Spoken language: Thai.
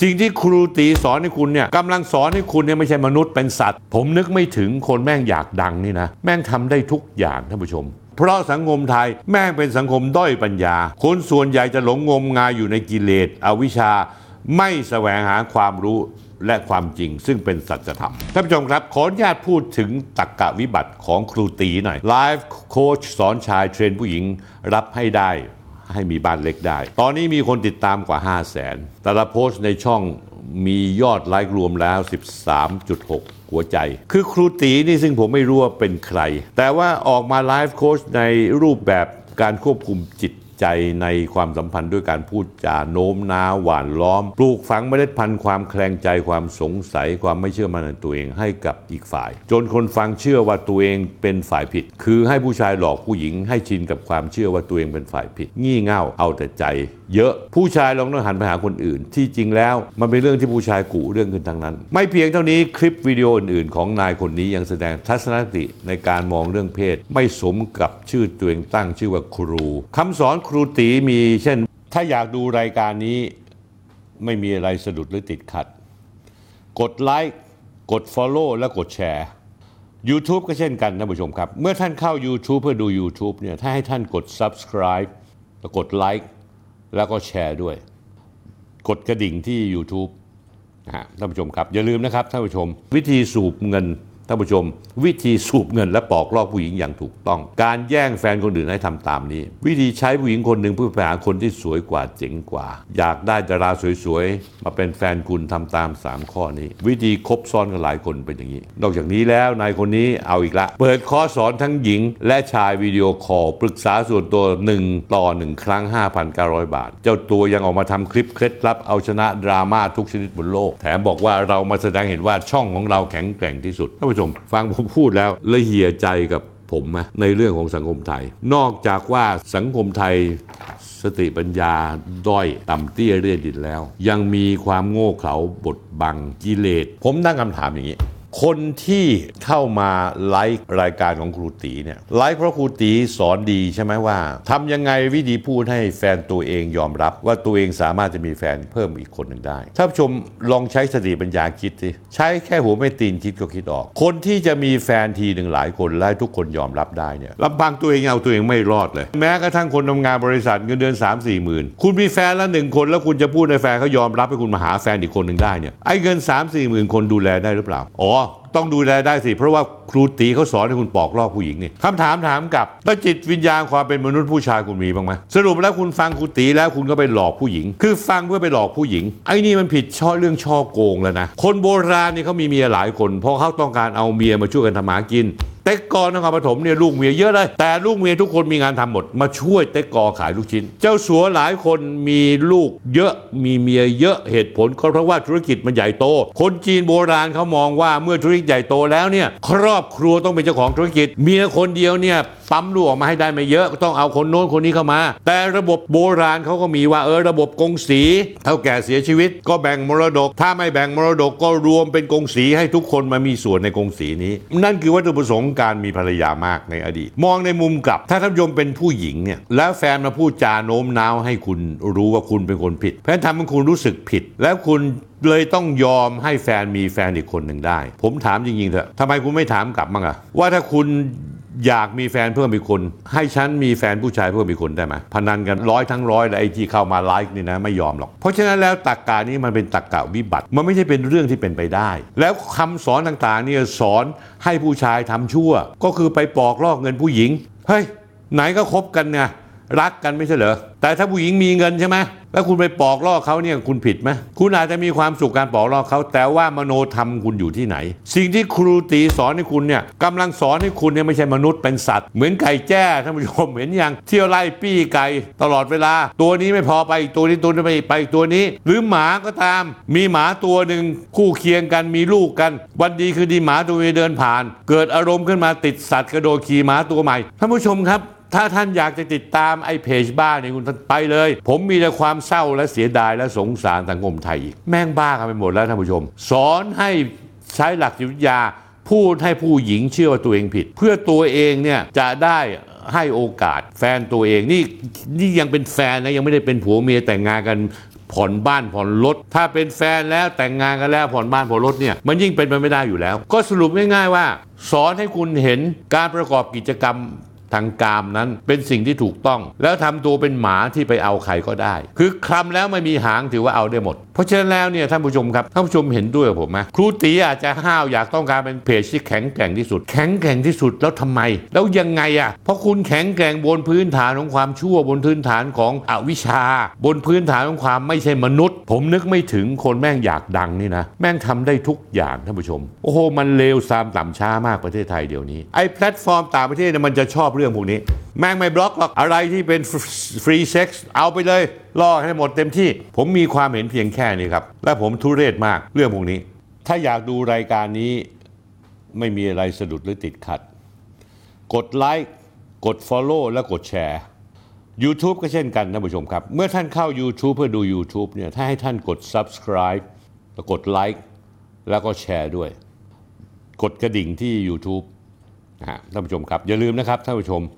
สิ่งที่ครูตีสอนให้คุณเนี่ยกำลังสอนให้คุณเนี่ยไม่ใช่มนุษย์เป็นสัตว์ ผมนึกไม่ถึงคนแม่งอยากดังนี่นะ แม่งทำได้ทุกอย่างท่านผู้ชม เพราะสังคมไทยแม่งเป็นสังคมด้อยปัญญา คนส่วนใหญ่จะหลงงมงายอยู่ในกิเลสอวิชชาไม่แสวงหาความรู้และความจริงซึ่งเป็นสัจธรรม ท่านผู้ชมครับ ขออนุญาตพูดถึงตักกะวิบัติของครูตีหน่อยไลฟ์โค้ชสอนชายเทรนผู้หญิงรับให้ได้ ให้มีบ้านเล็กได้ ตอนนี้มีคนติดตามกว่า 5 0 0แสนแต่ละโพสต์ในช่องมียอดไลค์รวมแล้ว 13.6 หัวใจ คือครูตีนี่ซึ่งผมไม่รู้ว่าเป็นใคร แต่ว่าออกมาไลฟ์โค้ชในรูปแบบการควบคุมจิต ใจในความสัมพันธ์ด้วยการพูดจาโน้มน้าวหวานล้อม ปลูกฝังเมล็ดพันธุ์ความแคลงใจความสงสัยความไม่เชื่อมั่นในตัวเองให้กับอีกฝ่าย จนคนฟังเชื่อว่าตัวเองเป็นฝ่ายผิด คือให้ผู้ชายหลอกผู้หญิงให้ชินกับความเชื่อว่าตัวเองเป็นฝ่ายผิด งี่เง่าเอาแต่ใจเยอะผู้ชายลองต้องหันไปหาคนอื่น ที่จริงแล้วมันเป็นเรื่องที่ผู้ชายกุเรื่องขึ้นทั้งนั้น ไม่เพียงเท่านี้คลิปวิดีโออื่นๆ ของนายคนนี้ยังแสดงทัศนคติในการมองเรื่องเพศ ไม่สมกับชื่อตัวเองตั้งชื่อว่าครูคำสอนครูตีมีเช่น ถ้าอยากดูรายการนี้ไม่มีอะไรสะดุดหรือติดขัด กดไลค์กด Follow และกดแชร์ YouTube ก็เช่นกันท่านผู้ชมครับ เมื่อท่านเข้า YouTube เพื่อดู YouTube เนี่ยถ้าให้ท่านกด Subscribe แล้วกดไลค์ แล้วก็แชร์ด้วย กดกระดิ่งที่ YouTube นะฮะท่านผู้ชมครับ อย่าลืมนะครับท่านผู้ชม วิธีสูบเงิน ท่านผู้ชม วิธีสูบเงินและปอกลอกผู้หญิงอย่างถูกต้อง การแย่งแฟนคนอื่นให้ทำตามนี้ วิธีใช้ผู้หญิงคนหนึ่งเพื่อไปหาคนที่สวยกว่าเจ๋งกว่า อยากได้ดาราสวยๆ มาเป็นแฟนคุณทำตาม 3 ข้อนี้ วิธีคบซ้อนกันหลายคนเป็นอย่างนี้ นอกจากนี้แล้วนายคนนี้เอาอีกละ เปิดคอสอนทั้งหญิง และขายวิดีโอคอลปรึกษาส่วนตัว 1 ต่อ 1 ครั้ง 5,900 บาท เจ้าตัวยังออกมาทำคลิปเคล็ดลับเอาชนะดราม่าทุกชนิดบนโลก แถมบอกว่าดราม่าแสดงเห็นว่าช่องของเราแข็งแกร่งที่สุดท่านผู้ชม ฟังผมพูดแล้วละเหี่ยใจกับผมไหมในเรื่องของสังคมไทย นอกจากว่าสังคมไทยสติปัญญาด้อยต่ำเตี้ยเรี่ยดินแล้ว ยังมีความโง่เขลาบดบังกิเลส ผมตั้งคำถามอย่างนี้ คนที่เข้ามาไลค์รายการของครูตีเนี่ยไลค์เพราะครูตีสอนดีใช่ไหมว่าทำยังไงวิธีพูดให้แฟนตัวเองยอมรับ ว่าตัวเองสามารถจะมีแฟนเพิ่มอีกคนหนึ่งได้ท่านผู้ชมลองใช้สติปัญญาคิดสิใช้แค่หัวไม่ตีนคิดก็คิดออก คนที่จะมีแฟนทีหนึ่งหลายคนและทุกคนยอมรับได้เนี่ยลำพังตัวเองเอาตัวเองไม่รอดเลย แม้กระทั่งคนทำงานบริษัทเงินเดือน3 4หมื่นคุณมีแฟนละหนึ่งคนแล้วคุณจะพูดให้แฟนเขายอมรับให้คุณมาหาแฟนอีกคนหนึ่งได้เนี่ยไอ้เงิน3 4หมื่นคนดูแลได้หรือเปล่าอ๋อต้องดูแลได้สิ เพราะว่าครูตีเขาสอนให้คุณปอกลอกผู้หญิงนี่คำถามถามกับแล้วจิตวิญญาณความเป็นมนุษย์ผู้ชายคุณมีบ้างไหมสรุปแล้วคุณฟังครูตีแล้วคุณก็ไปหลอกผู้หญิง คือฟังเพื่อไปหลอกผู้หญิง ไอ้นี่มันผิดฉ้อเรื่องฉ้อโกงแล้วนะคนโบราณนี่เขามีเมียหลายคน เพราะเขาต้องการเอาเมียมาช่วยกันทำหากิน เต็กกอนครปฐมเนี่ยลูกเมียเยอะเลย แต่ลูกเมียทุกคนมีงานทำหมด มาช่วยเต็กกอขายลูกชิ้น เจ้าสัวหลายคนมีลูกเยอะมีเมียเยอะเหตุผลก็เพราะว่าธุรกิจมันใหญ่โต คนจีนโบราณเขามองว่าเมื่อธุรกิจใหญ่โตแล้วเนี่ยครอบครัวต้องเป็นเจ้าของธุรกิจ เมียคนเดียวเนี่ยปั๊มลูกออกมาให้ได้ไม่เยอะต้องเอาคนโน้นคนนี้เข้ามา แต่ระบบโบราณเขาก็มีว่าเออระบบกงสีเท่าแก่เสียชีวิต ก็แบ่งมรดก ถ้าไม่แบ่งมรดกก็รวมเป็นกงสีให้ทุกคนมามีส่วนในกงสีนี้ นั่นคือวัตถุประสงค์การมีภรรยามากในอดีต มองในมุมกลับ ถ้าท่านผู้ชมเป็นผู้หญิงเนี่ยแล้วแฟนมาพูดจาโน้มน้าวให้คุณรู้ว่าคุณเป็นคนผิด เพราะฉะนั้นทำให้คุณรู้สึกผิด แล้วคุณเลยต้องยอมให้แฟนมีแฟนอีกคนหนึ่งได้ ผมถามจริงๆเถอะทำไมคุณไม่ถามกลับมั้งอะว่าถ้าคุณ อยากมีแฟนเพิ่มอีกคน ให้ฉันมีแฟนผู้ชายเพิ่มอีกคนได้ไหมพนันกันร้อยทั้งร้อยแล้วไอ้ที่เข้ามาไลค์นี่นะไม่ยอมหรอก เพราะฉะนั้นแล้วตักกานี้มันเป็นตักกะวิบัติ มันไม่ใช่เป็นเรื่องที่เป็นไปได้ แล้วคำสอนต่างๆเนี่ยสอนให้ผู้ชายทำชั่ว ก็คือไปปอกลอกเงินผู้หญิงเฮ้ยไหนก็คบกันไงรักกันไม่ใช่เหรอแต่ถ้าผู้หญิงมีเงินใช่ไหม แล้วคุณไปปอกลอกเขาเนี่ยคุณผิดไหมคุณอาจจะมีความสุขการปอกลอกเขาแต่ว่ามโนธรรมคุณอยู่ที่ไหน สิ่งที่ครูตีสอนให้คุณเนี่ยกำลังสอนให้คุณเนี่ยไม่ใช่มนุษย์เป็นสัตว์ เหมือนไก่แจ้ท่านผู้ชมเห็นยังเที่ยวไล่ปี้ไก่ตลอดเวลา ตัวนี้ไม่พอไปอีกตัวนี้ตัวนี้ไปไปอีกตัวนี้ หรือหมาก็ตาม มีหมาตัวหนึ่งคู่เคียงกันมีลูกกัน วันดีคือดีหมาตัวนี้เดินผ่าน เกิดอารมณ์ขึ้นมาติดสัตว์กระโดดขี่หมาตัวใหม่ท่านผู้ชมครับ ถ้าท่านอยากจะติดตามไอ้เพจบ้าเนี่ยคุณท่านไปเลย ผมมีแต่ความเศร้าและเสียดายและสงสารสังคมไทยอีก แม่งบ้ากันไปหมดแล้วท่านผู้ชม สอนให้ใช้หลักจิตวิทยา พูดให้ผู้หญิงเชื่อว่าตัวเองผิด เพื่อตัวเองเนี่ยจะได้ให้โอกาสแฟนตัวเองนี่นี่ยังเป็นแฟนนะยังไม่ได้เป็นผัวเมียแต่งงานกันผ่อนบ้านผ่อนรถ ถ้าเป็นแฟนแล้วแต่งงานกันแล้วผ่อนบ้านผ่อนรถเนี่ยมันยิ่งเป็นไปไม่ได้อยู่แล้ว ก็สรุปง่ายๆว่า สอนให้คุณเห็นการประกอบกิจกรรม ทางกามนั้นเป็นสิ่งที่ถูกต้อง แล้วทำตัวเป็นหมาที่ไปเอาใครก็ได้ คือคลำแล้วไม่มีหางถือว่าเอาได้หมด เพราะฉะนั้นแล้วเนี่ยท่านผู้ชมครับท่านผู้ชมเห็นด้วยกับผมไหมครูตีอาจจะห้าวอยากต้องการเป็นเพจที่แข็งแกร่งที่สุด แข็งแกร่งที่สุดแล้วทำไม แล้วยังไงอะเพราะคุณแข็งแกร่งบนพื้นฐานของความชั่วบนพื้นฐานของอวิชชา บนพื้นฐานของความไม่ใช่มนุษย์ ผมนึกไม่ถึงคนแม่งอยากดังนี่นะแม่งทำได้ทุกอย่างท่านผู้ชม โอ้โหมันเลวทรามต่ำช้ามากประเทศไทยเดี๋ยวนี้ไอ้แพลตฟอร์มต่างประเทศเนี่ยมันจะชอบเรื่องพวกนี้ แม่งไม่บล็อกหรอกอะไรที่เป็นฟรีเซ็กซ์เอาไปเลยล่อให้หมดเต็มที่ ผมมีความเห็นเพียงแค่นี้ครับ และผมทุเรศมากเรื่องพวกนี้ ถ้าอยากดูรายการนี้ไม่มีอะไรสะดุดหรือติดขัด กดไลค์กด Follow และกดแชร์ YouTube ก็เช่นกันท่านผู้ชมครับ เมื่อท่านเข้า YouTube เพื่อดู YouTube เนี่ยถ้าให้ท่านกด Subscribe แล้วกดไลค์แล้วก็แชร์ด้วย กดกระดิ่งที่ YouTube ท่านผู้ชมครับอย่าลืมนะครับท่านผู้ชม